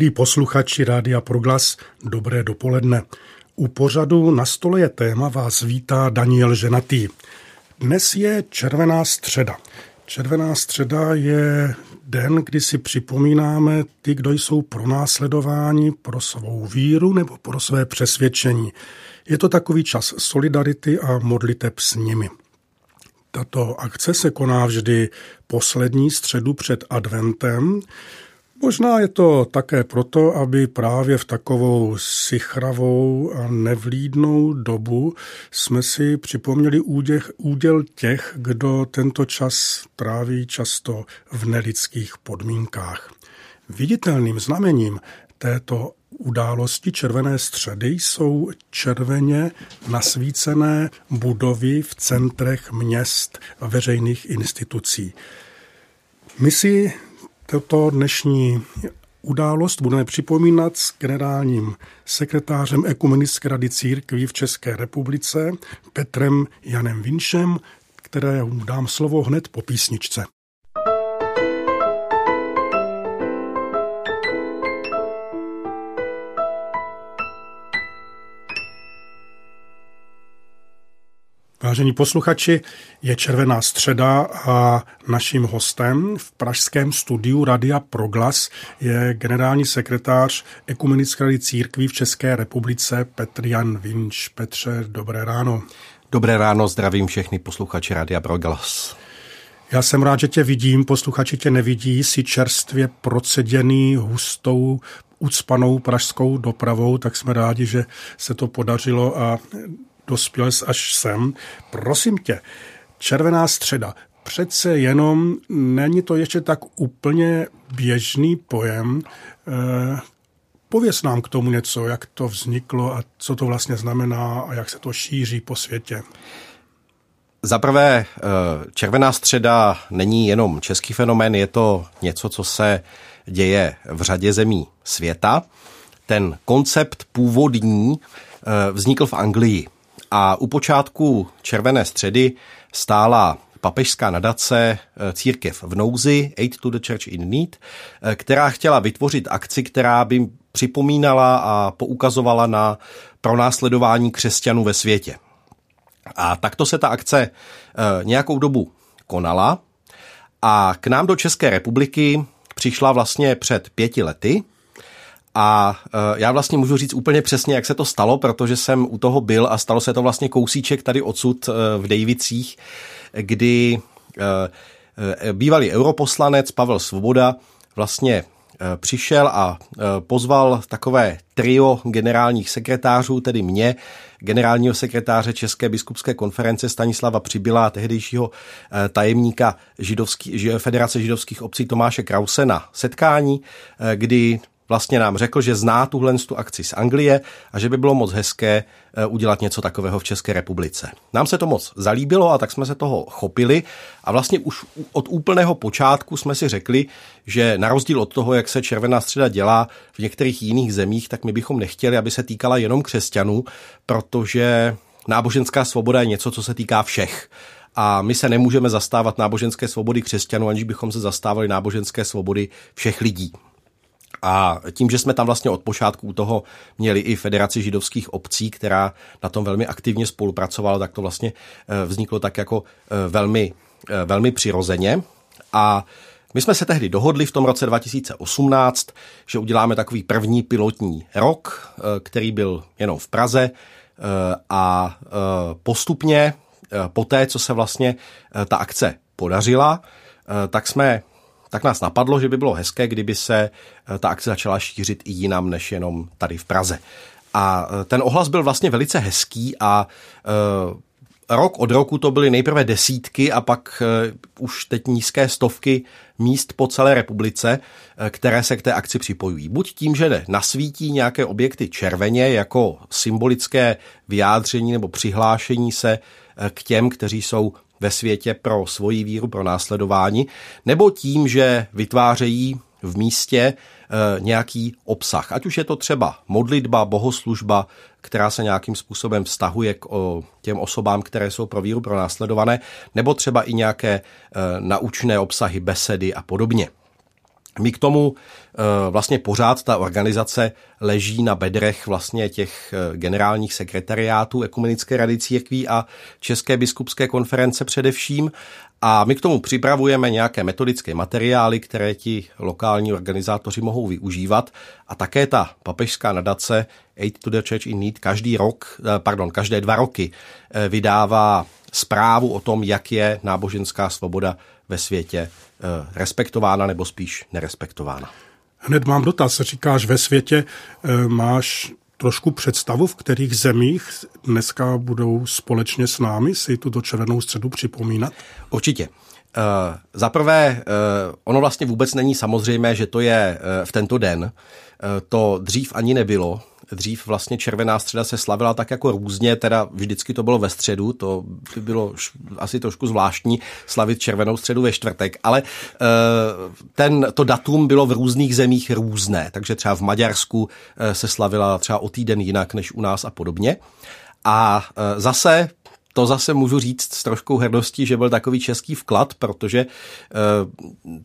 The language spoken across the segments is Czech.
Milí posluchači Rádia Proglas, dobré dopoledne. U pořadu Na stole je téma vás vítá Daniel Ženatý. Dnes je červená středa. Červená středa je den, kdy si připomínáme ty, kdo jsou pronásledováni pro svou víru nebo pro své přesvědčení. Je to takový čas solidarity a modliteb s nimi. Tato akce se koná vždy poslední středu před adventem. Možná je to také proto, aby právě v takovou sichravou a nevlídnou dobu jsme si připomněli úděch, úděl těch, kdo tento čas tráví často v nelidských podmínkách. Viditelným znamením této události Červené středy jsou červeně nasvícené budovy v centrech měst a veřejných institucí. My si toto dnešní událost budeme připomínat s generálním sekretářem Ekumenické rady církví v České republice Petrem Janem Vinšem, kterému dám slovo hned po písničce. Vážení posluchači, je červená středa a naším hostem v pražském studiu Radia Proglas je generální sekretář Ekumenické rady církví v České republice Petr Jan Vinč. Petře, dobré ráno. Dobré ráno, zdravím všechny posluchače Radia Proglas. Já jsem rád, že tě vidím, posluchači tě nevidí, jsi čerstvě proceděný hustou ucpanou pražskou dopravou, tak jsme rádi, že se to podařilo a dospěl jsi až sem. Prosím tě, červená středa, přece jenom není to ještě tak úplně běžný pojem. Eh, pověz nám k tomu něco, jak to vzniklo a co to vlastně znamená a jak se to šíří po světě. Za prvé, eh, červená středa není jenom český fenomén, je to něco, co se děje v řadě zemí světa. Ten koncept původní eh, vznikl v Anglii. A u počátku Červené středy stála papežská nadace eh, Církev v nouzi, Aid to the Church in Need, eh, která chtěla vytvořit akci, která by připomínala a poukazovala na pronásledování křesťanů ve světě. A takto se ta akce eh, nějakou dobu konala a k nám do České republiky přišla vlastně před pěti lety a uh, já vlastně můžu říct úplně přesně, jak se to stalo, protože jsem u toho byl a stalo se to vlastně kousíček tady odsud uh, v Dejvicích, kdy uh, bývalý europoslanec Pavel Svoboda vlastně přišel a pozval takové trio generálních sekretářů, tedy mě, generálního sekretáře České biskupské konference Stanislava Přibyla a tehdejšího tajemníka židovský, Federace židovských obcí Tomáše Krause na setkání, kdy vlastně nám řekl, že zná tuhle tu akci z Anglie a že by bylo moc hezké eh, udělat něco takového v České republice. Nám se to moc zalíbilo a tak jsme se toho chopili a vlastně už od úplného počátku jsme si řekli, že na rozdíl od toho, jak se Červená středa dělá v některých jiných zemích, tak my bychom nechtěli, aby se týkala jenom křesťanů, protože náboženská svoboda je něco, co se týká všech a my se nemůžeme zastávat náboženské svobody křesťanů, aniž bychom se zastávali náboženské svobody všech lidí. A tím, že jsme tam vlastně od počátku toho měli i Federaci židovských obcí, která na tom velmi aktivně spolupracovala, tak to vlastně eh, vzniklo tak jako eh, velmi, eh, velmi přirozeně. A my jsme se tehdy dohodli v tom roce 2018, že uděláme takový první pilotní rok, který byl jenom v Praze a postupně po té, co se vlastně ta akce podařila, tak jsme tak nás napadlo, že by bylo hezké, kdyby se eh, ta akce začala šířit i jinam, než jenom tady v Praze. A eh, ten ohlas byl vlastně velice hezký a uh, rok od roku to byly nejprve desítky a pak už teď nízké stovky míst po celé republice, které se k té akci připojují. Buď tím, že nasvítí nějaké objekty červeně jako symbolické vyjádření nebo přihlášení se k těm, kteří jsou ve světě pro svoji víru, pro následování, nebo tím, že vytvářejí v místě e, nějaký obsah. Ať už je to třeba modlitba, bohoslužba, která se nějakým způsobem vztahuje k o, těm osobám, které jsou pro víru pro následované, nebo třeba i nějaké e, naučné obsahy, besedy a podobně. My k tomu vlastně pořád ta organizace leží na bedrech vlastně těch generálních sekretariátů Ekumenické rady církví a České biskupské konference především a my k tomu připravujeme nějaké metodické materiály, které ti lokální organizátoři mohou využívat. A také ta papežská nadace Aid to the Church in Need každý rok, eh, pardon, každé dva roky eh, vydává zprávu o tom, jak je náboženská svoboda ve světě eh, respektována nebo spíš nerespektována. Hned mám dotaz. Říkáš, ve světě máš trošku představu, v kterých zemích dneska budou společně s námi si tuto červenou středu připomínat? Určitě. Uh, Za prvé, uh, ono vlastně vůbec není samozřejmé, že to je uh, v tento den. To dřív ani nebylo dřív vlastně červená středa se slavila tak jako různě, teda vždycky to bylo ve středu, to by bylo asi trošku zvláštní slavit červenou středu ve čtvrtek, ale eh, ten, to datum bylo v různých zemích různé, takže třeba v Maďarsku eh, se slavila třeba o týden jinak než u nás a podobně. A eh, zase to zase můžu říct s troškou hrdostí, že byl takový český vklad, protože eh,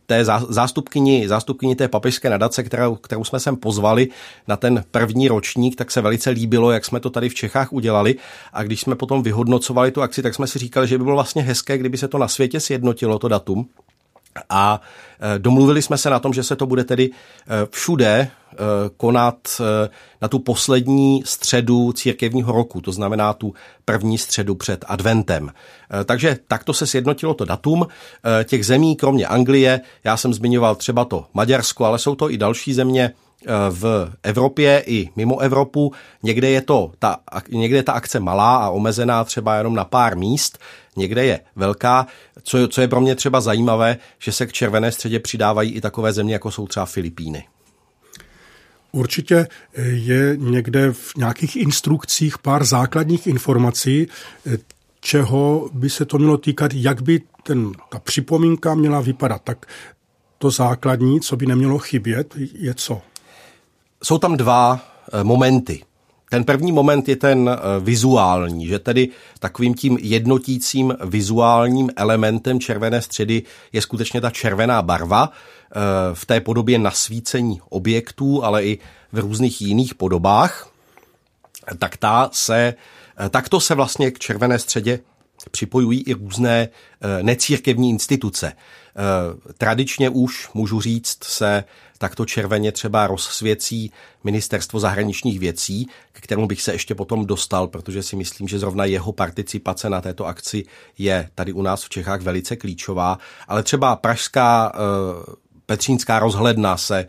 té zástupkyni, zástupkyni té papežské nadace, kterou, kterou jsme sem pozvali na ten první ročník, tak se velice líbilo, jak jsme to tady v Čechách udělali. A když jsme potom vyhodnocovali tu akci, tak jsme si říkali, že by bylo vlastně hezké, kdyby se to na světě sjednotilo, to datum. A e, domluvili jsme se na tom, že se to bude tedy e, všude e, konat na tu poslední středu církevního roku, to znamená tu první středu před adventem. Takže takto se sjednotilo to datum. Těch zemí, kromě Anglie, já jsem zmiňoval třeba to Maďarsko, ale jsou to i další země, v Evropě i mimo Evropu. Někde je, to, ta, někde je ta akce malá a omezená třeba jenom na pár míst, někde je velká. Co, co je pro mě třeba zajímavé, že se k červené středě přidávají i takové země, jako jsou třeba Filipíny. Určitě je někde v nějakých instrukcích pár základních informací, čeho by se to mělo týkat, jak by ten, ta připomínka měla vypadat. Tak to základní, co by nemělo chybět, je co? Jsou tam dva eh, momenty. Ten první moment je ten eh, vizuální, že tedy takovým tím jednotícím vizuálním elementem červené středy je skutečně ta červená barva eh, v té podobě nasvícení objektů, ale i v různých jiných podobách. Tak ta se, takto se vlastně k červené středě připojují i různé necírkevní instituce. Tradičně už, můžu říct, se takto červeně třeba rozsvěcí ministerstvo zahraničních věcí, k kterému bych se ještě potom dostal, protože si myslím, že zrovna jeho participace na této akci je tady u nás v Čechách velice klíčová. Ale třeba pražská eh, Petřínská rozhledna se eh,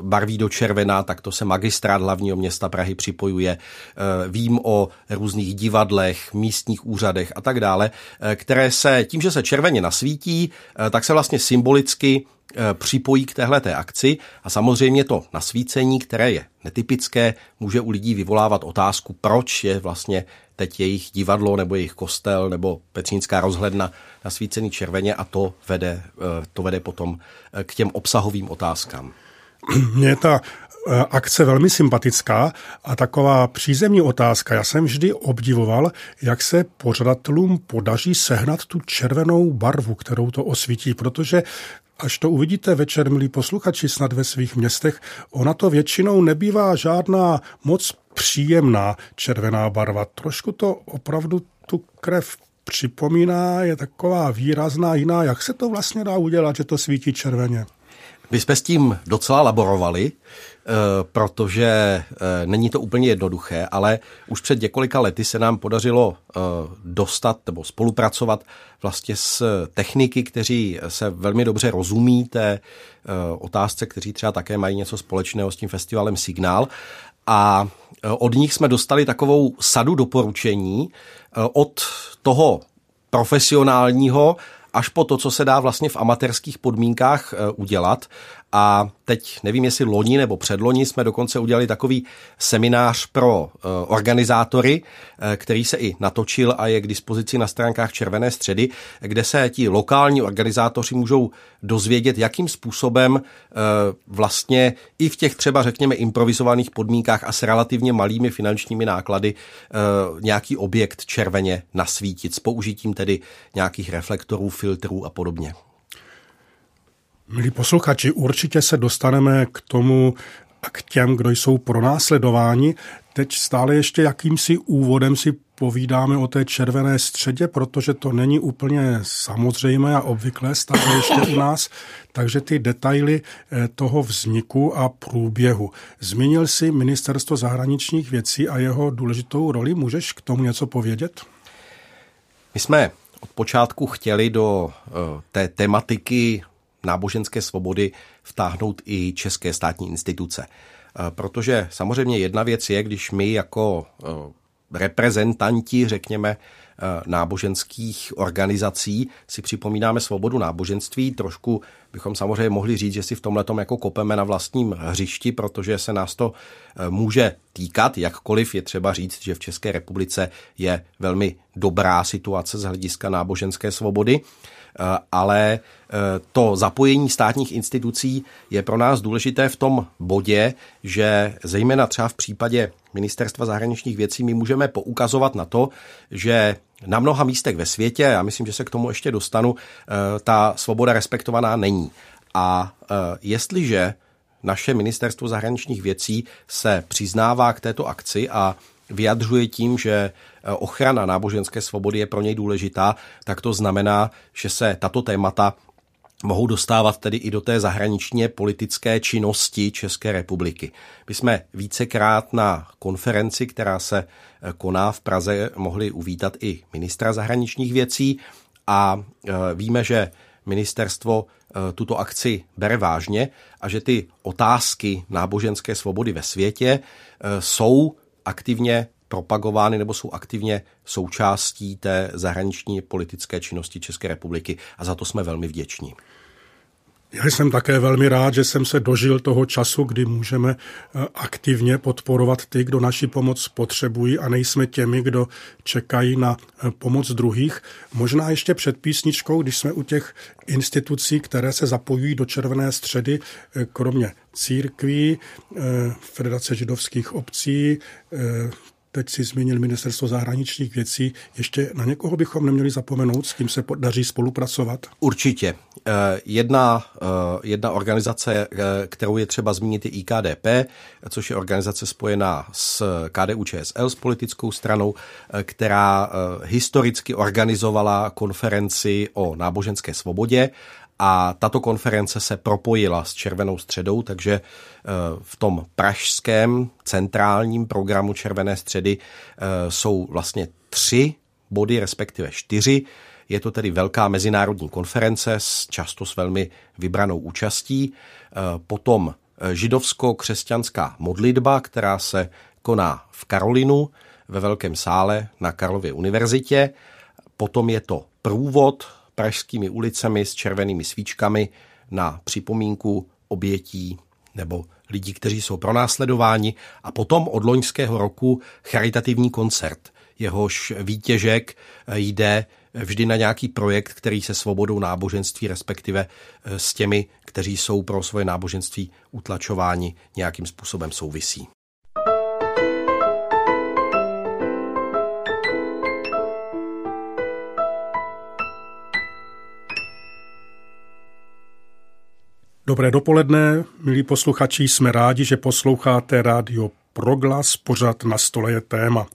barví do červená, tak to se magistrát hlavního města Prahy připojuje. Eh, vím o různých divadlech, místních úřadech a tak dále, které se tím, že se červeně nasvítí, tak se vlastně symbolicky Eh, připojí k téhle akci a samozřejmě to nasvícení, které je netypické, může u lidí vyvolávat otázku, proč je vlastně teď jejich divadlo nebo jejich kostel nebo Petřínská rozhledna nasvícený červeně a to vede, eh, to vede potom eh, k těm obsahovým otázkám. Je ta akce velmi sympatická a taková přízemní otázka. Já jsem vždy obdivoval, jak se pořadatelům podaří sehnat tu červenou barvu, kterou to osvítí, protože Až to uvidíte večer, milí posluchači, snad ve svých městech, ona to většinou nebývá žádná moc příjemná červená barva. Trošku to opravdu tu krev připomíná, je taková výrazná, jiná. Jak se to vlastně dá udělat, že to svítí červeně? My jsme s tím docela laborovali, eh, protože eh, není to úplně jednoduché, ale už před několika lety se nám podařilo eh, dostat nebo spolupracovat vlastně s techniky, kteří se velmi dobře rozumí té otázce, kteří třeba také mají něco společného s tím festivalem Signál. A od nich jsme dostali takovou sadu doporučení od toho profesionálního až po to, co se dá vlastně v amatérských podmínkách eh, udělat. A teď nevím, jestli loni nebo předloni jsme dokonce udělali takový seminář pro eh, organizátory, eh, který se i natočil a je k dispozici na stránkách Červené středy, kde se ti lokální organizátoři můžou dozvědět, jakým způsobem vlastně i v těch třeba řekněme improvizovaných podmínkách a s relativně malými finančními náklady nějaký objekt červeně nasvítit s použitím tedy nějakých reflektorů, filtrů a podobně. Milí posluchači, určitě se dostaneme k tomu a k těm, kdo jsou pronásledováni. Teď stále ještě jakýmsi úvodem si povídáme o té červené středě, protože to není úplně samozřejmé a obvyklé stále ještě u nás, takže ty detaily eh, toho vzniku a průběhu. Zmínil si ministerstvo zahraničních věcí a jeho důležitou roli. Můžeš k tomu něco povědět? My jsme od počátku chtěli do eh, té tematiky náboženské svobody vtáhnout i české státní instituce. Eh, protože samozřejmě jedna věc je, když my jako reprezentanti, řekněme, náboženských organizací si připomínáme svobodu náboženství. Trošku bychom samozřejmě mohli říct, že si v tomhle jako kopeme na vlastním hřišti, protože se nás to eh, může týkat, jakkoliv je třeba říct, že v České republice je velmi dobrá situace z hlediska náboženské svobody. Eh, ale eh, to zapojení státních institucí je pro nás důležité v tom bodě, že zejména třeba v případě Ministerstva zahraničních věcí my můžeme poukazovat na to, že na mnoha místech ve světě, já myslím, že se k tomu ještě dostanu, eh, ta svoboda respektovaná není. A jestliže naše ministerstvo zahraničních věcí se přiznává k této akci a vyjadřuje tím, že eh, ochrana náboženské svobody je pro něj důležitá, tak to znamená, že se tato témata mohou dostávat tedy i do té zahraničně politické činnosti České republiky. My jsme vícekrát na konferenci, která se eh, koná v Praze, mohli uvítat i ministra zahraničních věcí a eh, víme, že ministerstvo tuto akci bere vážně a že ty otázky náboženské svobody ve světě jsou aktivně propagovány nebo jsou aktivně součástí té zahraniční politické činnosti České republiky a za to jsme velmi vděční. Já jsem také velmi rád, že jsem se dožil toho času, kdy můžeme eh, aktivně podporovat ty, kdo naši pomoc potřebují a nejsme těmi, kdo čekají na eh, pomoc druhých. Možná ještě před písničkou, když jsme u těch institucí, které se zapojují do Červené středy, eh, kromě církví, Federace židovských obcí, teď si zmínil ministerstvo zahraničních věcí. Ještě na někoho bychom neměli zapomenout, s kým se daří spolupracovat? Určitě. Eh, jedna, eh, jedna organizace, eh, kterou je třeba zmínit, je IKDP, což je organizace spojená s KDU ČSL, s politickou stranou, která historicky organizovala konferenci o náboženské svobodě a tato konference se propojila s Červenou středou, takže eh, v tom pražském centrálním programu Červené středy eh, jsou vlastně tři body, respektive čtyři. Je to tedy velká mezinárodní konference často s velmi vybranou účastí. Eh, potom židovsko-křesťanská modlitba, která se koná v Karolinu ve Velkém sále na Karlově univerzitě. Potom je to průvod pražskými ulicemi s červenými svíčkami na připomínku obětí nebo lidí, kteří jsou pronásledováni a potom od loňského roku charitativní koncert. Jehož výtěžek jde vždy na nějaký projekt, který se svobodou náboženství, respektive s těmi, kteří jsou pro svoje náboženství utlačováni, nějakým způsobem souvisí. Dobré dopoledne, milí posluchači, jsme rádi, že posloucháte rádio Proglas, pořad na stole je téma.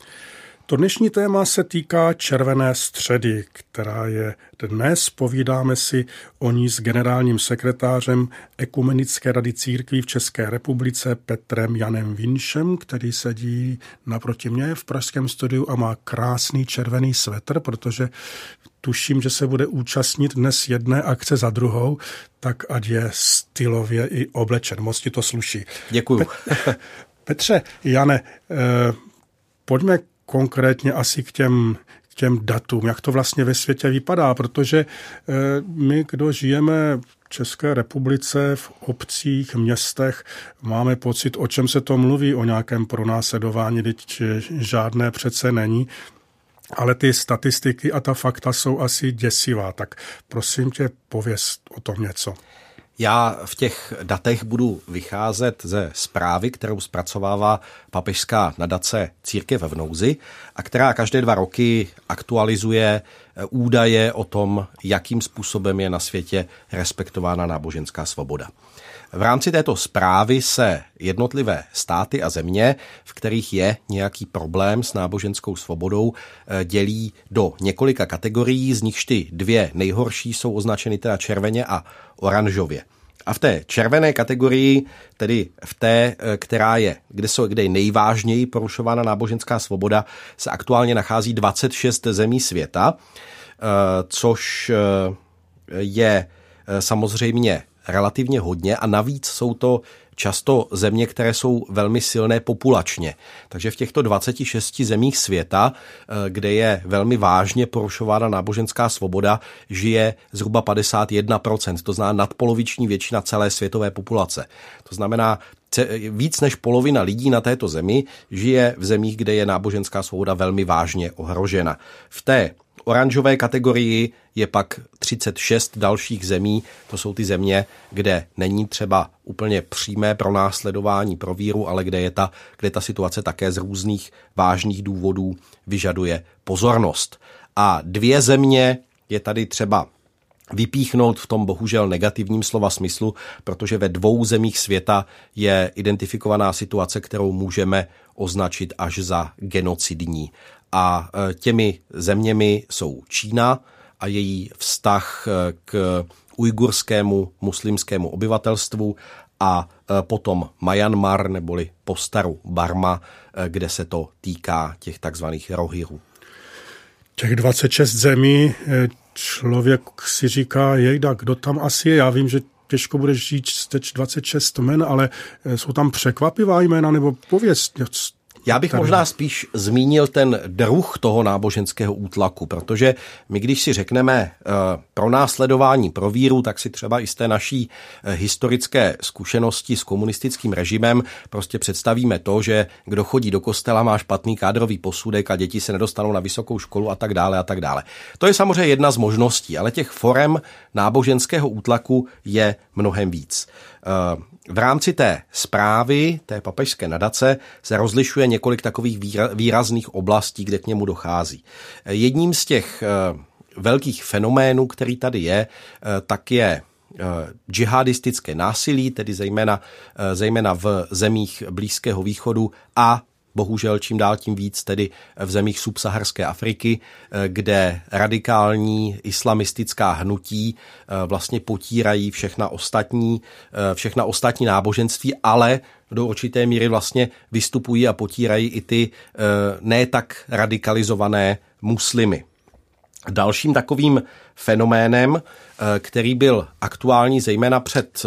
To dnešní téma se týká Červené středy, která je dnes. Povídáme si o ní s generálním sekretářem Ekumenické rady církví v České republice Petrem Janem Vinšem, který sedí naproti mě v pražském studiu a má krásný červený svetr, protože tuším, že se bude účastnit dnes jedné akce za druhou, tak ať je stylově i oblečen. Moc ti to sluší. Děkuju. Petře, Jane, eh, pojďme konkrétně asi k těm, k těm datům, jak to vlastně ve světě vypadá, protože eh, my, kdo žijeme v České republice, v obcích, městech, máme pocit, o čem se to mluví, o nějakém pronásledování, teď žádné přece není ale ty statistiky a ta fakta jsou asi děsivá. Tak prosím tě, pověz o tom něco. Já v těch datech budu vycházet ze zprávy, kterou zpracovává papežská nadace Církev v nouzi a která každé dva roky aktualizuje údaje o tom, jakým způsobem je na světě respektována náboženská svoboda. V rámci této zprávy se jednotlivé státy a země, v kterých je nějaký problém s náboženskou svobodou, eh, dělí do několika kategorií, z nichž ty dvě nejhorší jsou označeny teda červeně a oranžově. A v té červené kategorii, tedy v té, eh, která je, kde, jsou, kde je nejvážněji porušována náboženská svoboda, se aktuálně nachází 26 zemí světa, eh, což je samozřejmě relativně hodně a navíc jsou to často země, které jsou velmi silné populačně. Takže v těchto 26 zemích světa, eh, kde je velmi vážně porušována náboženská svoboda, žije zhruba 51%, to znamená nadpoloviční většina celé světové populace. To znamená, víc než polovina lidí na této zemi žije v zemích, kde je náboženská svoboda velmi vážně ohrožena. V té oranžové kategorii je pak 36 dalších zemí. To jsou ty země, kde není třeba úplně přímé pronásledování pro víru, ale kde je ta, kde ta situace také z různých vážných důvodů vyžaduje pozornost. A dvě země je tady třeba vypíchnout v tom bohužel negativním slova smyslu, protože ve dvou zemích světa je identifikovaná situace, kterou můžeme označit až za genocidní. A e, těmi zeměmi jsou Čína a její vztah e, k ujgurskému muslimskému obyvatelstvu a e, potom Myanmar neboli postaru Barma, kde se to týká těch takzvaných rohirů. Těch 26 zemí, člověk si říká, jejda, kdo tam asi je? Já vím, že těžko budeš říct teď 26 men, ale jsou tam překvapivá jména, nebo pověst, já bych možná spíš zmínil ten druh toho náboženského útlaku, protože my, když si řekneme uh, pro následování pro víru, tak si třeba i z té naší uh, historické zkušenosti s komunistickým režimem prostě představíme to, že kdo chodí do kostela, má špatný kádrový posudek a děti se nedostanou na vysokou školu a tak dále a tak dále. To je samozřejmě jedna z možností, ale těch forem náboženského útlaku je mnohem víc. Uh, v rámci té zprávy, té papežské nadace, se rozlišuje několik takových výrazných oblastí, kde k němu dochází. Jedním z těch eh, velkých fenoménů, který tady je, eh, tak je eh, džihadistické násilí, tedy zejména, zejména v zemích Blízkého východu a bohužel čím dál tím víc tedy v zemích subsaharské Afriky, eh, kde radikální islamistická hnutí eh, vlastně potírají všechna ostatní, eh, všechna ostatní náboženství, ale do určité míry vlastně vystupují a potírají i ty ne tak radikalizované muslimy. Dalším takovým fenoménem, který byl aktuální zejména před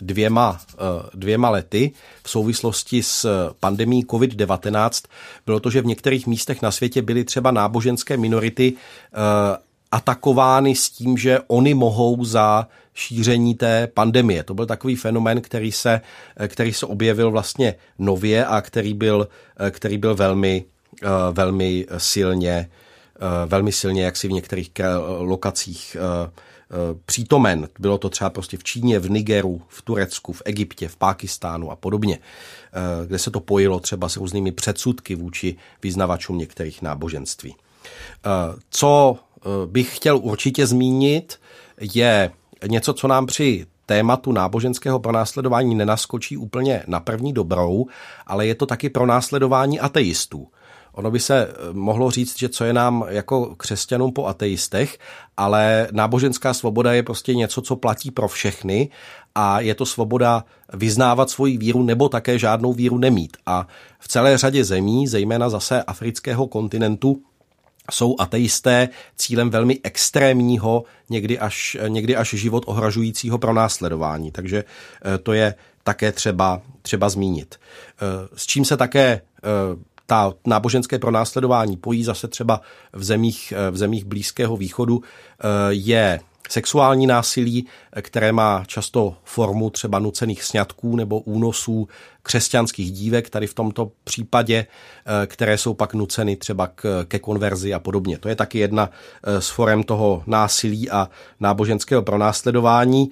dvěma, eh, dvěma lety v souvislosti s pandemí COVID-19 bylo to, že v některých místech na světě byly třeba náboženské minority eh, atakovány s tím, že oni mohou za šíření té pandemie. To byl takový fenomén, který se, eh, který se objevil vlastně nově a který byl, který byl velmi, velmi silně velmi silně jaksi v některých lokacích Eh, přítomen. Bylo to třeba prostě v Číně, v Nigeru, v Turecku, v Egyptě, v Pákistánu a podobně, eh, kde se to pojilo třeba s různými předsudky vůči vyznavačům některých náboženství. Eh, co bych chtěl určitě zmínit, je něco, co nám při tématu náboženského pronásledování nenaskočí úplně na první dobrou, ale je to taky pronásledování ateistů. Ono by se eh, mohlo říct, že co je nám jako křesťanům po ateistech, ale náboženská svoboda je prostě něco, co platí pro všechny a je to svoboda vyznávat svoji víru nebo také žádnou víru nemít. A v celé řadě zemí, zejména zase afrického kontinentu, jsou ateisté cílem velmi extrémního, někdy až, někdy až život ohrožujícího pronásledování. Takže eh, to je také třeba, třeba zmínit. Eh, s čím se také ta náboženské pronásledování pojí zase třeba v zemích, v zemích Blízkého východu, eh, je sexuální násilí, které má často formu třeba nucených sňatků nebo únosů křesťanských dívek, tady v tomto případě, eh, které jsou pak nuceny třeba k, ke konverzi a podobně. To je taky jedna eh, z forem toho násilí a náboženského pronásledování.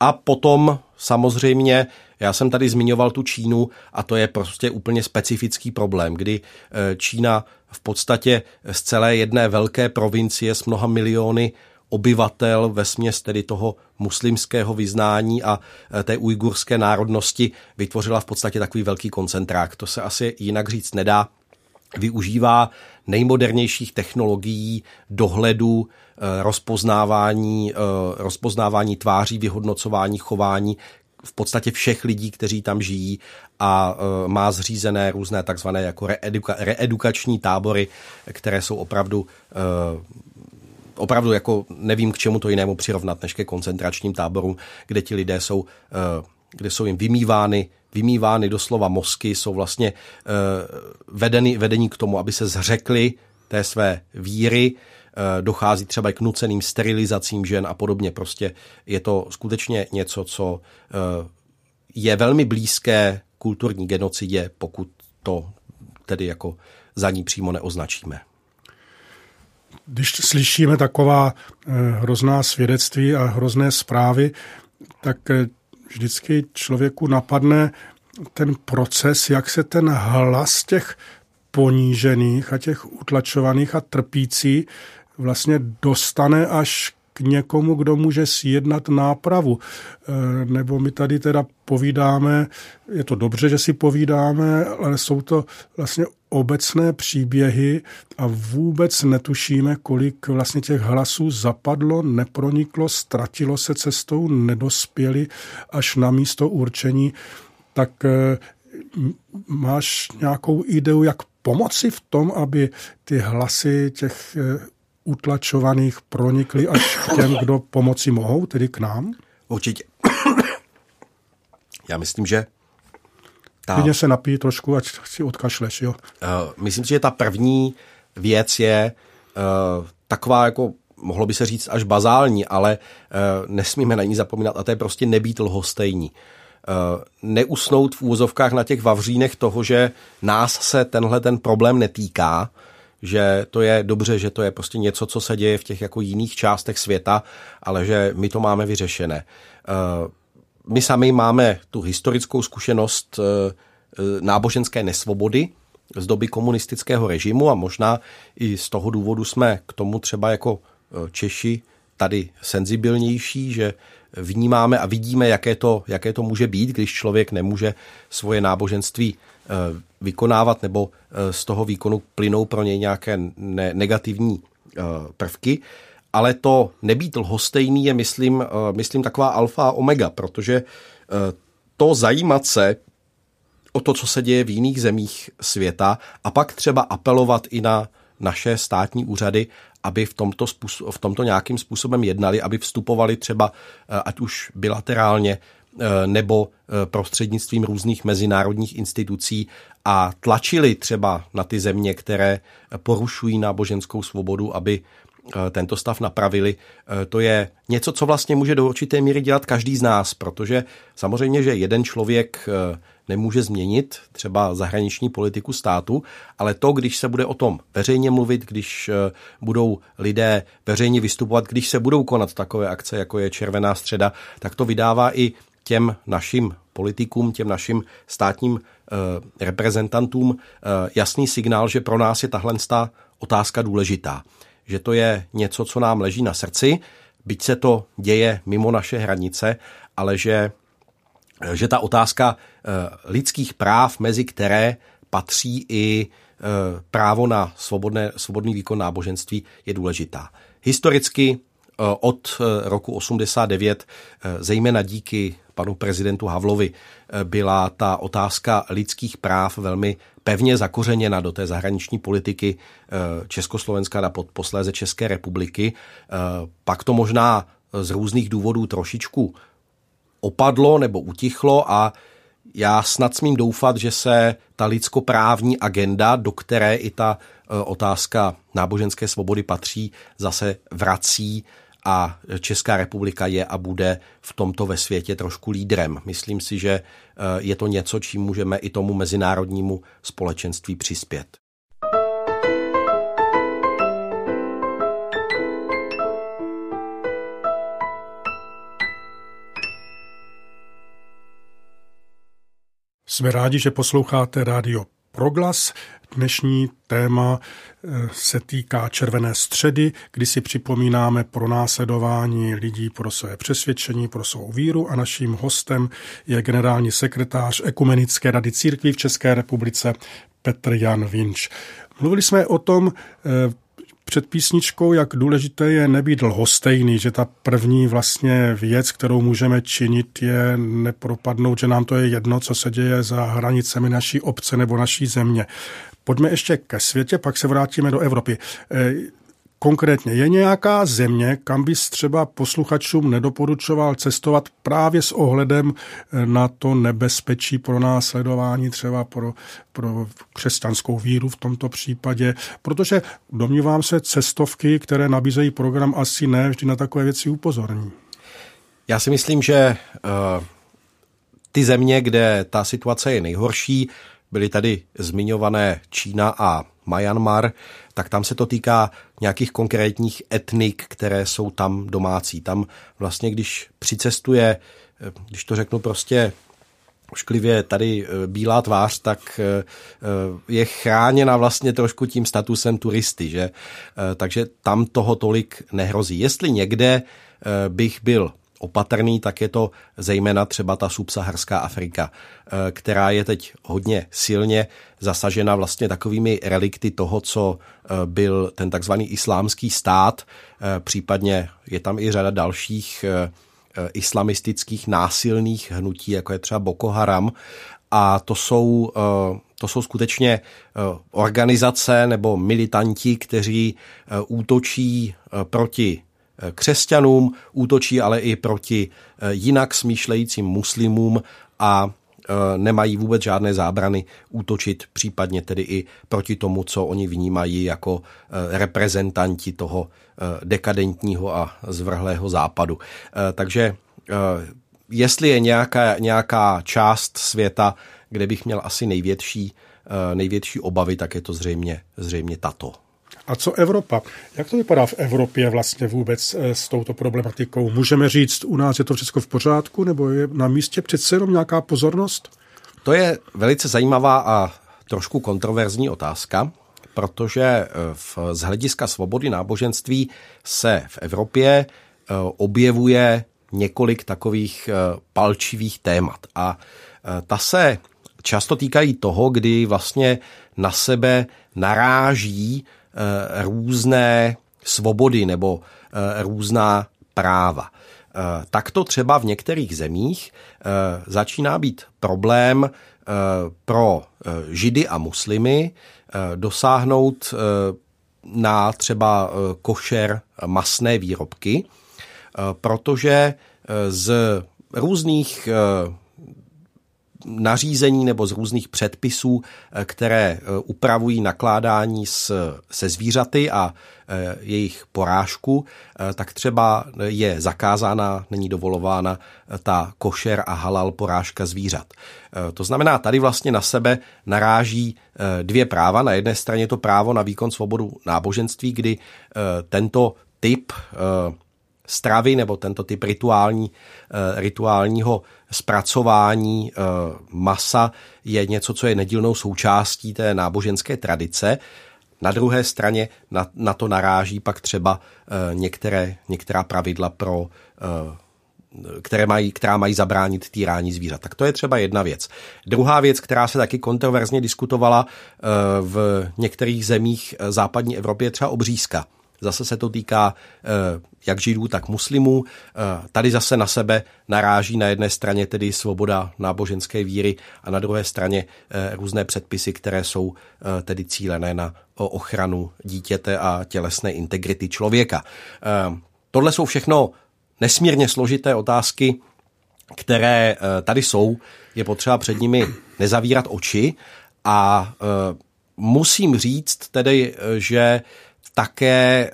A potom samozřejmě, já jsem tady zmiňoval tu Čínu a to je prostě úplně specifický problém, kdy eh, Čína v podstatě z celé jedné velké provincie s mnoha miliony obyvatel ve směs tedy toho muslimského vyznání a eh, té ujgurské národnosti vytvořila v podstatě takový velký koncentrák. To se asi jinak říct nedá. Využívá nejmodernějších technologií dohledu, eh, rozpoznávání, rozpoznávání tváří, vyhodnocování chování, v podstatě všech lidí, kteří tam žijí a uh, má zřízené různé takzvané jako reeduka, reedukační tábory, které jsou opravdu opravdu jako nevím k čemu to jinému přirovnat, než ke koncentračním táborům, kde ti lidé jsou, kde jsou jim vymývány vymývány doslova mozky, jsou vlastně uh, vedeny, vedení k tomu, aby se zřekli té své víry, Eh, dochází třeba k nuceným sterilizacím žen a podobně. Prostě je to skutečně něco, co eh, je velmi blízké kulturní genocidě, pokud to tedy jako za ní přímo neoznačíme. Když slyšíme taková eh, hrozná svědectví a hrozné zprávy, tak vždycky člověku napadne ten proces, jak se ten hlas těch ponížených a těch utlačovaných a trpící vlastně dostane až k někomu, kdo může sjednat nápravu. E, nebo my tady teda povídáme, je to dobře, že si povídáme, ale jsou to vlastně obecné příběhy a vůbec netušíme, kolik vlastně těch hlasů zapadlo, neproniklo, ztratilo se cestou, nedospěli až na místo určení. Tak e, máš nějakou ideu, jak pomoci v tom, aby ty hlasy těch e, utlačovaných pronikli až k těm, kdo pomoci mohou, tedy k nám? Určitě. Já myslím, že ta... Klidně se napí trošku, ať si odkašleš, jo. Uh, myslím si, že ta první věc je uh, taková jako mohlo by se říct až bazální, ale uh, nesmíme na ní zapomínat a to je prostě nebýt lhostejní. Uh, neusnout v úzovkách na těch vavřínech toho, že nás se tenhle ten problém netýká, že to je dobře, že to je prostě něco, co se děje v těch jako jiných částech světa, ale že my to máme vyřešené. Eh, my sami máme tu historickou zkušenost eh, náboženské nesvobody z doby komunistického režimu a možná i z toho důvodu jsme k tomu třeba jako eh, Češi tady senzibilnější, že vnímáme a vidíme, jaké to, jaké to může být, když člověk nemůže svoje náboženství Eh, vykonávat nebo eh, z toho výkonu plynou pro něj nějaké negativní eh, prvky. Ale to nebýt lhostejný je, myslím, myslím taková alfa a omega, protože to zajímat se o to, co se děje v jiných zemích světa a pak třeba apelovat i na naše státní úřady, aby v tomto, způsob, v tomto nějakým způsobem jednali, aby vstupovali třeba, ať už bilaterálně, Eh, nebo eh, prostřednictvím různých mezinárodních institucí a tlačili třeba na ty země, které porušují náboženskou svobodu, aby eh, tento stav napravili. To je něco, co vlastně může do určité míry dělat každý z nás, protože samozřejmě, že jeden člověk nemůže změnit třeba zahraniční politiku státu, ale to, když se bude o tom veřejně mluvit, když budou lidé veřejně vystupovat, když se budou konat takové akce, jako je Červená středa, tak to vydává i těm našim politikům, těm našim státním eh, reprezentantům eh, jasný signál, že pro nás je tahle otázka důležitá. Že to je něco, co nám leží na srdci, byť se to děje mimo naše hranice, ale že, že ta otázka eh, lidských práv, mezi které patří i právo na svobodné, svobodný výkon náboženství, je důležitá. Historicky od roku 89, zejména díky panu prezidentu Havlovi eh, byla ta otázka lidských práv velmi pevně zakořeněna do té zahraniční politiky eh, Československa a posléze České republiky. Eh, pak to možná z různých důvodů trošičku opadlo nebo utichlo a já snad smím doufat, že se ta lidskoprávní agenda, do které i ta otázka náboženské svobody patří, zase vrací a Česká republika je a bude v tomto ve světě trošku lídrem. Myslím si, že eh, je to něco, čím můžeme i tomu mezinárodnímu společenství přispět. Jsme rádi, že posloucháte rádio Proglas. Dnešní téma eh, se týká Červené středy, kdy si připomínáme pro následování lidí pro své přesvědčení, pro svou víru a naším hostem je generální sekretář Ekumenické rady církví v České republice Petr Jan Vinč. Mluvili jsme o tom, eh, před písničkou, jak důležité je nebýt lhostejný, že ta první vlastně věc, kterou můžeme činit, je nepropadnout, že nám to je jedno, co se děje za hranicemi naší obce nebo naší země. Pojďme ještě ke světě, pak se vrátíme do Evropy. Eh, Konkrétně je nějaká země, kam bys třeba posluchačům nedoporučoval cestovat právě s ohledem eh, na to nebezpečí pro následování, třeba pro, pro křesťanskou víru v tomto případě, protože domnívám se, cestovky, které nabízejí program, asi ne vždy na takové věci upozorní. Já si myslím, že uh, ty země, kde ta situace je nejhorší, byly tady zmiňované Čína a Myanmar, tak tam se to týká nějakých konkrétních etnik, které jsou tam domácí. Tam vlastně, když přicestuje, když to řeknu prostě ošklivě tady e, bílá tvář, tak e, e, je chráněna vlastně trošku tím statusem turisty, že? Takže tam toho tolik nehrozí. Jestli někde bych byl opatrný, tak je to zejména třeba ta subsaharská Afrika, eh, která je teď hodně silně zasažena vlastně takovými relikty toho, co eh, byl ten takzvaný islámský stát, eh, případně je tam i řada dalších islamistických násilných hnutí, jako je třeba Boko Haram, a to jsou, to jsou skutečně organizace nebo militanti, kteří útočí proti křesťanům, útočí ale i proti eh, jinak smýšlejícím muslimům a eh, nemají vůbec žádné zábrany útočit případně tedy i proti tomu, co oni vnímají jako eh, reprezentanti toho dekadentního a zvrhlého západu. Takže jestli je nějaká, nějaká část světa, kde bych měl asi největší, největší obavy, tak je to zřejmě, zřejmě tato. A co Evropa? Jak to vypadá v Evropě vlastně vůbec eh, s touto problematikou? Můžeme říct, u nás je to všechno v pořádku, nebo je na místě přece jenom nějaká pozornost? To je velice zajímavá a trošku kontroverzní otázka, protože eh, v, z hlediska svobody náboženství se v Evropě eh, objevuje několik takových palčivých témat. A ta se často týkají toho, kdy vlastně na sebe naráží různé svobody nebo eh, různá práva. Eh, tak to třeba v některých zemích začíná být problém pro židy a muslimy dosáhnout na třeba košer masné výrobky, protože z různých nařízení nebo z různých předpisů, eh, které eh, upravují nakládání s, se zvířaty a eh, jejich porážku, tak třeba je zakázána, není dovolována ta košer a halal porážka zvířat. To znamená, tady vlastně na sebe naráží dvě práva. Na jedné straně to právo na výkon svobodu náboženství, kdy tento typ stravy nebo tento typ rituální, rituálního zpracování eh, masa je něco, co je nedílnou součástí té náboženské tradice. Na druhé straně na, na to naráží pak třeba eh, některé, některá pravidla pro které mají, která mají zabránit týrání zvířat. Tak to je třeba jedna věc. Druhá věc, která se taky kontroverzně diskutovala v některých zemích západní Evropy, je třeba obřízka. Zase se to týká eh, jak židů, tak muslimů. Eh, tady zase na sebe naráží na jedné straně tedy svoboda náboženské víry a na druhé straně eh, různé předpisy, které jsou tedy cílené na ochranu dítěte a tělesné integrity člověka. Tohle jsou všechno nesmírně složité otázky, které tady jsou. Je potřeba před nimi nezavírat oči a musím říct tedy, že také eh,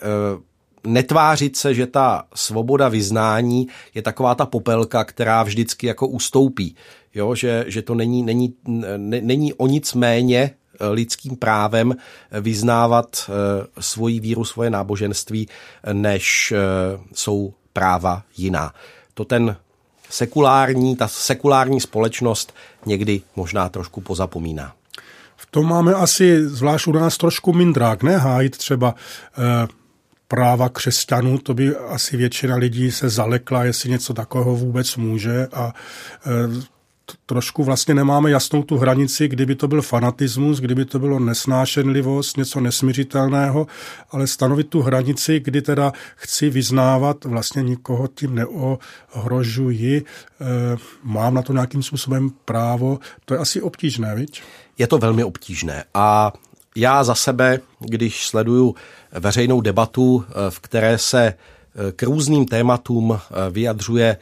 netvářit se, že ta svoboda vyznání je taková ta popelka, která vždycky jako ustoupí. Jo, že, že to není, není, ne, není o nic méně eh, lidským právem vyznávat eh, svoji víru, svoje náboženství, než jsou práva jiná. To ten sekulární, ta sekulární společnost někdy možná trošku pozapomíná. V tom máme asi, zvlášť u nás, trošku mindrák, ne? Hájit třeba eh, práva křesťanů, to by asi většina lidí se zalekla, jestli něco takového vůbec může a eh, trošku vlastně nemáme jasnou tu hranici, kdyby to byl fanatismus, kdyby to bylo nesnášenlivost, něco nesměřitelného, ale stanovit tu hranici, kdy teda chci vyznávat, vlastně nikoho tím neohrožuji, eh, mám na to nějakým způsobem právo, to je asi obtížné, viď? Je to velmi obtížné. A já za sebe, když sleduju veřejnou debatu, eh, v které se eh, k různým tématům vyjadřuje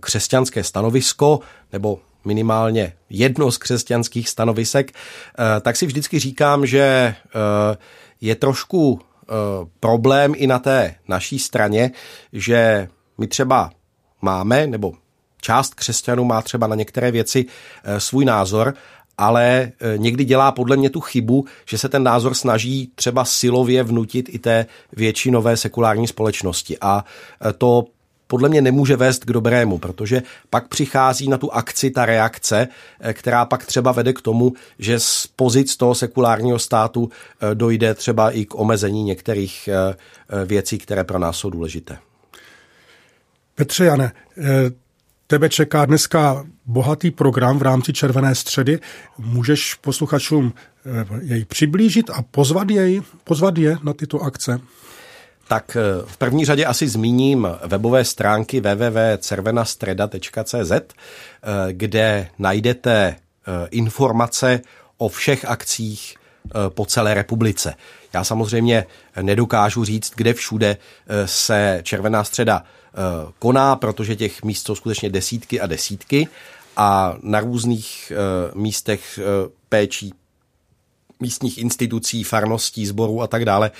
křesťanské stanovisko, nebo minimálně jedno z křesťanských stanovisek, eh, tak si vždycky říkám, že eh, je trošku eh, problém i na té naší straně, že my třeba máme, nebo část křesťanů má třeba na některé věci svůj názor, ale někdy dělá podle mě tu chybu, že se ten názor snaží třeba silově vnutit i té většinové sekulární společnosti. A to podle mě nemůže vést k dobrému, protože pak přichází na tu akci ta reakce, eh, která pak třeba vede k tomu, že z pozic toho sekulárního státu eh, dojde třeba i k omezení některých eh, věcí, které pro nás jsou důležité. Petře Jane, tebe čeká dneska bohatý program v rámci Červené středy. Můžeš posluchačům jej přiblížit a pozvat, jej, pozvat je na tyto akce? Tak eh, v první řadě asi zmíním webové stránky www.cervenastreda.cz, eh, kde najdete eh, informace o všech akcích po celé republice. Já samozřejmě nedokážu říct, kde všude se Červená středa koná, protože těch míst jsou skutečně desítky a desítky a na různých místech péčí místních institucí, farností, sborů a tak dále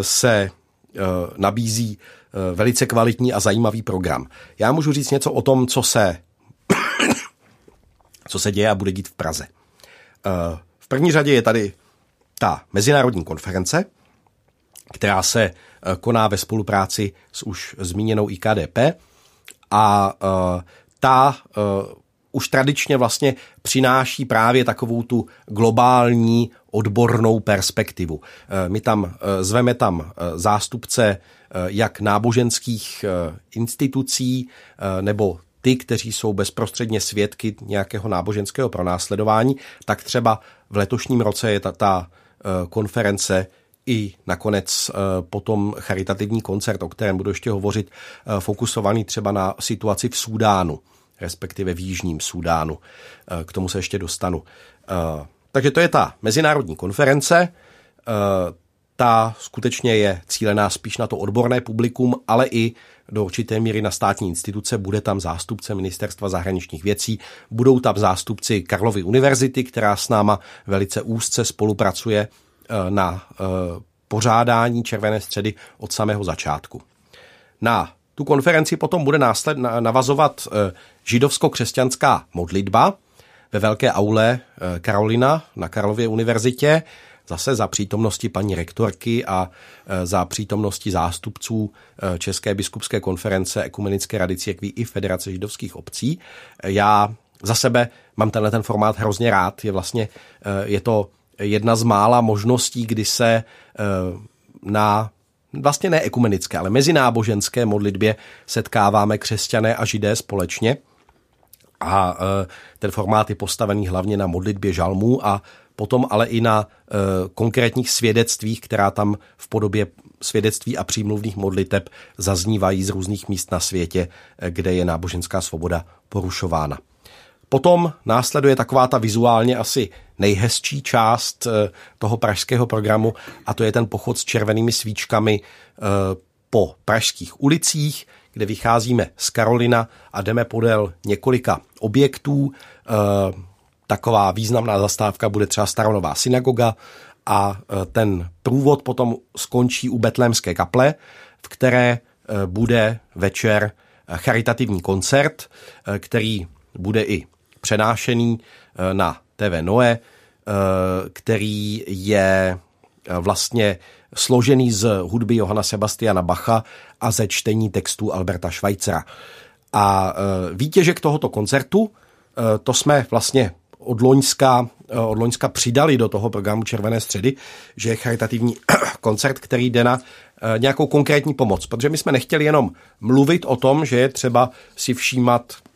se nabízí eh, velice kvalitní a zajímavý program. Já můžu říct něco o tom, co se, co se děje a bude dít v Praze. Eh, v první řadě je tady ta mezinárodní konference, která se koná ve spolupráci s už zmíněnou IKDP a ta už tradičně vlastně přináší právě takovou tu globální odbornou perspektivu. Eh, my tam eh, zveme tam eh, zástupce jak náboženských institucí nebo ty, kteří jsou bezprostředně svědky nějakého náboženského pronásledování, tak třeba v letošním roce je ta, ta konference i nakonec potom charitativní koncert, o kterém budu ještě hovořit, fokusovaný třeba na situaci v Súdánu respektive v Jižním Súdánu. Eh, k tomu se ještě dostanu. Eh, takže to je ta mezinárodní konference. Eh, ta skutečně je cílená spíš na to odborné publikum, ale i do určité míry na státní instituce. Bude tam zástupce Ministerstva zahraničních věcí, budou tam zástupci Karlovy univerzity, která s náma velice úzce spolupracuje na pořádání Červené středy od samého začátku. Na tu konferenci potom bude následně navazovat židovsko-křesťanská modlitba ve velké aule eh, Karolina na Karlově univerzitě, zase za přítomnosti paní rektorky a eh, za přítomnosti zástupců eh, České biskupské konference, Ekumenické rady církví i Federace židovských obcí. Já za sebe mám tenhle ten formát hrozně rád. Je vlastně, je to jedna z mála možností, kdy se na vlastně ne ekumenické, ale mezináboženské modlitbě setkáváme křesťané a židé společně a e, ten formát je postavený hlavně na modlitbě žalmů a potom ale i na e, konkrétních svědectvích, která tam v podobě svědectví a přímluvných modliteb zaznívají z různých míst na světě, e, kde je náboženská svoboda porušována. Potom následuje taková ta vizuálně asi nejhezčí část toho pražského programu a to je ten pochod s červenými svíčkami po pražských ulicích, kde vycházíme z Karolina a jdeme podél několika objektů. E, taková významná zastávka bude třeba Staronová synagoga a ten průvod potom skončí u Betlémské kaple, v které bude večer charitativní koncert, který bude i přenášený na TV Noe, který je vlastně složený z hudby Johana Sebastiana Bacha a ze čtení textů Alberta Schweitzera. A výtěžek tohoto koncertu, to jsme vlastně od Loňska, od Loňska přidali do toho programu Červené středy, že je charitativní koncert, který jde na nějakou konkrétní pomoc. Protože my jsme nechtěli jenom mluvit o tom, že je třeba si všímat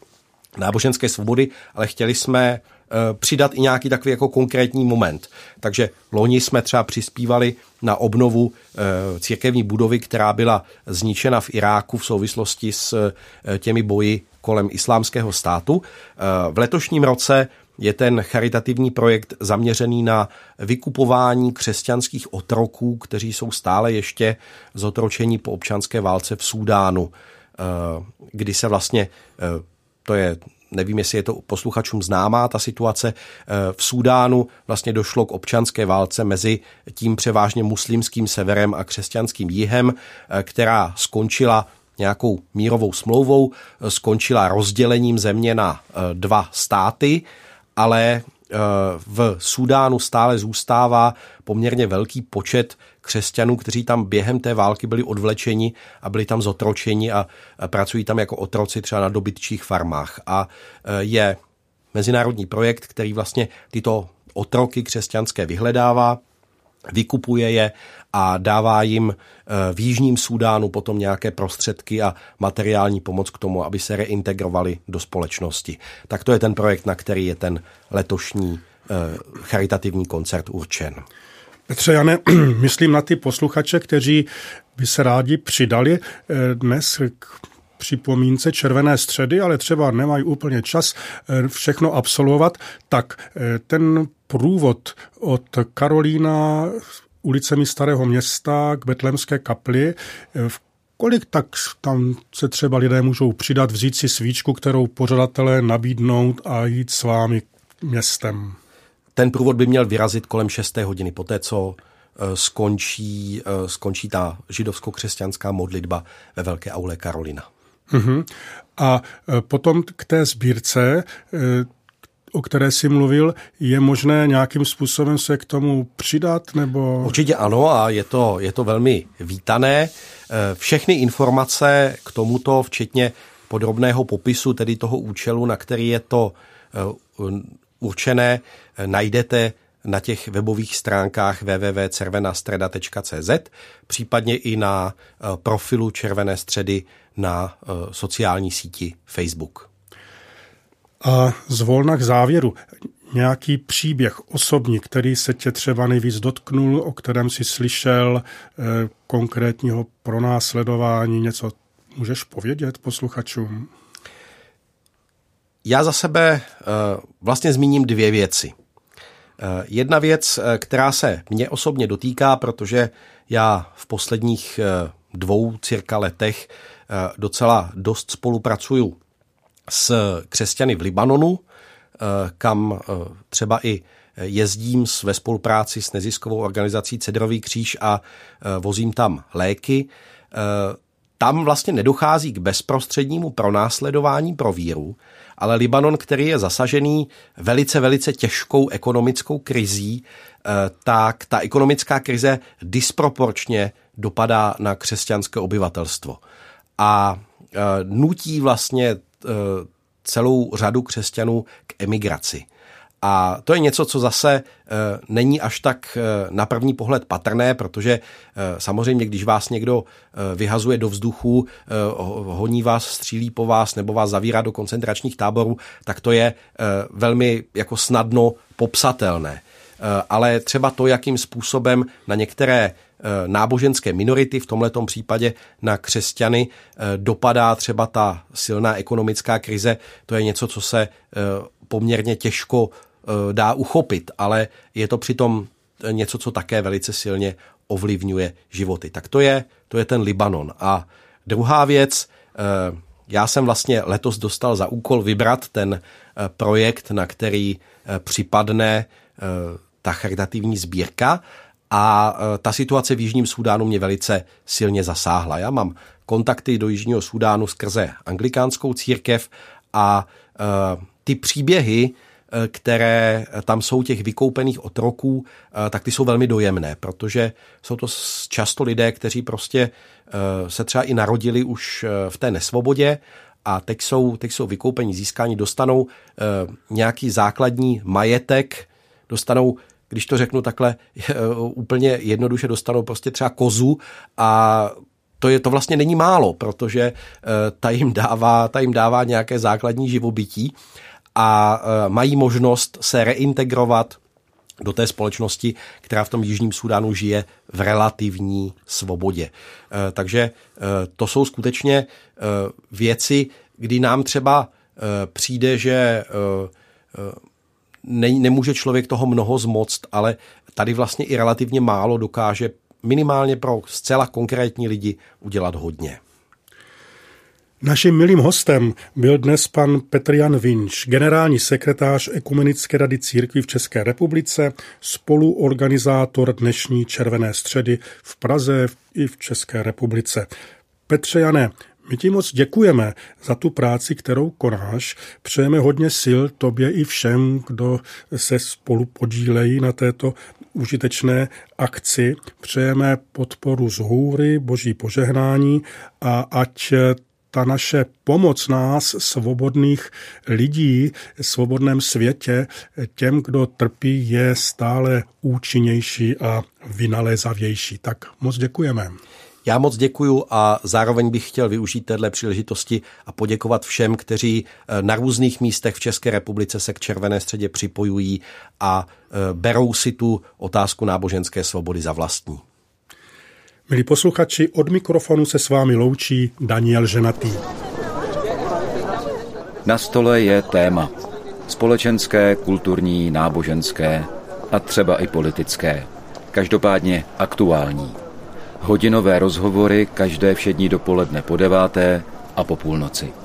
náboženské svobody, ale chtěli jsme Eh, přidat i nějaký takový jako konkrétní moment. Takže loni jsme třeba přispívali na obnovu eh, církevní budovy, která byla zničena v Iráku v souvislosti s eh, těmi boji kolem islámského státu. V letošním roce je ten charitativní projekt zaměřený na vykupování křesťanských otroků, kteří jsou stále ještě zotročení po občanské válce v Súdánu, kdy se vlastně, to je nevím, jestli je to posluchačům známá ta situace, eh, v Súdánu vlastně došlo k občanské válce mezi tím převážně muslimským severem a křesťanským jihem, eh, která skončila nějakou mírovou smlouvou, eh, skončila rozdělením země na dva státy, ale v Súdánu stále zůstává poměrně velký počet křesťanů, kteří tam během té války byli odvlečeni a byli tam zotročeni a pracují tam jako otroci třeba na dobytčích farmách. A e, je mezinárodní projekt, který vlastně tyto otroky křesťanské vyhledává, vykupuje je a dává jim e, v Jižním Súdánu potom nějaké prostředky a materiální pomoc k tomu, aby se reintegrovali do společnosti. Tak to je ten projekt, na který je ten letošní e, charitativní koncert určen. Petře Jane, myslím na ty posluchače, kteří by se rádi přidali eh, dnes k připomínce červené středy, ale třeba nemají úplně čas eh, všechno absolvovat, tak eh, ten průvod od Karolína ulicemi Starého města k Betlemské kapli, v kolik tak tam se třeba lidé můžou přidat, vzít si svíčku, kterou pořadatelé nabídnout a jít s vámi městem? Ten průvod by měl vyrazit kolem 6. hodiny, poté co eh, skončí, eh, skončí ta židovsko-křesťanská modlitba ve Velké aule Karolina. Uh-huh. A eh, potom k té sbírce, o které jsi mluvil, je možné nějakým způsobem se k tomu přidat? Nebo... Určitě ano a je to, je to velmi vítané. Všechny informace k tomuto, včetně podrobného popisu, tedy toho účelu, na který je to určené, najdete na těch webových stránkách www.cervenastreda.cz, případně i na profilu Červené středy na eh, sociální síti Facebook. A zvolna k závěru. Nějaký příběh osobní, který se tě třeba nejvíc dotknul, o kterém si slyšel konkrétního pronásledování, něco můžeš povědět posluchačům? Já za sebe eh, vlastně zmíním dvě věci. Eh, jedna věc, eh, která se mě osobně dotýká, protože já v posledních dvou cirka letech docela dost spolupracuju s křesťany v Libanonu, kam třeba i jezdím ve spolupráci s neziskovou organizací Cedrový kříž a vozím tam léky. Tam vlastně nedochází k bezprostřednímu pronásledování pro víru, ale Libanon, který je zasažený velice, velice těžkou ekonomickou krizí, eh, tak ta ekonomická krize disproporčně dopadá na křesťanské obyvatelstvo. A eh, nutí vlastně eh, celou řadu křesťanů k emigraci. A to je něco, co zase e, není až tak e, na první pohled patrné, protože e, samozřejmě, když vás někdo vyhazuje do vzduchu, honí vás, střílí po vás nebo vás zavírá do koncentračních táborů, tak to je velmi jako snadno popsatelné. Ale třeba to, jakým způsobem na některé náboženské minority, v tomto případě na křesťany, dopadá třeba ta silná ekonomická krize, to je něco, co se poměrně těžko Eh, dá uchopit, ale je to přitom něco, co také velice silně ovlivňuje životy. Tak to je, to je ten Libanon. A druhá věc, eh, já jsem vlastně letos dostal za úkol vybrat ten eh, projekt, na který připadne ta charitativní sbírka a ta situace v Jižním Súdánu mě velice silně zasáhla. Já mám kontakty do Jižního Súdánu skrze anglikánskou církev a ty příběhy, Eh, které tam jsou těch vykoupených otroků, tak ty jsou velmi dojemné, protože jsou to často lidé, kteří prostě se třeba i narodili už v té nesvobodě a teď jsou, teď jsou vykoupení, získání, dostanou e, nějaký základní majetek, dostanou když to řeknu takhle úplně jednoduše, dostanou prostě třeba kozu a to, je, to vlastně není málo, protože ta jim dává, ta jim dává nějaké základní živobytí a mají možnost se reintegrovat do té společnosti, která v tom Jižním Sudánu žije v relativní svobodě. Eh, takže eh, to jsou skutečně eh, věci, kdy nám třeba přijde, že ne, nemůže člověk toho mnoho zmoct, ale tady vlastně i relativně málo dokáže minimálně pro zcela konkrétní lidi udělat hodně. Naším milým hostem byl dnes pan Petr Jan Vinč, generální sekretář Ekumenické rady církví v České republice, spoluorganizátor dnešní Červené středy v Praze i v České republice. Petře Jane, my ti moc děkujeme za tu práci, kterou konáš. Přejeme hodně sil tobě i všem, kdo se spolu podílejí na této užitečné akci. Přejeme podporu z hůry, boží požehnání a ať ta naše pomoc nás, svobodných lidí, svobodném světě, těm, kdo trpí, je stále účinnější a vynalézavější. Tak moc děkujeme. Já moc děkuju a zároveň bych chtěl využít téhle příležitosti a poděkovat všem, kteří eh, na různých místech v České republice se k Červené středě připojují a eh, berou si tu otázku náboženské svobody za vlastní. Milí posluchači, od mikrofonu se s vámi loučí Daniel Ženatý. Na stole je téma. Společenské, kulturní, náboženské a třeba i politické. Každopádně aktuální. Hodinové rozhovory každé všední dopoledne po deváté a po půlnoci.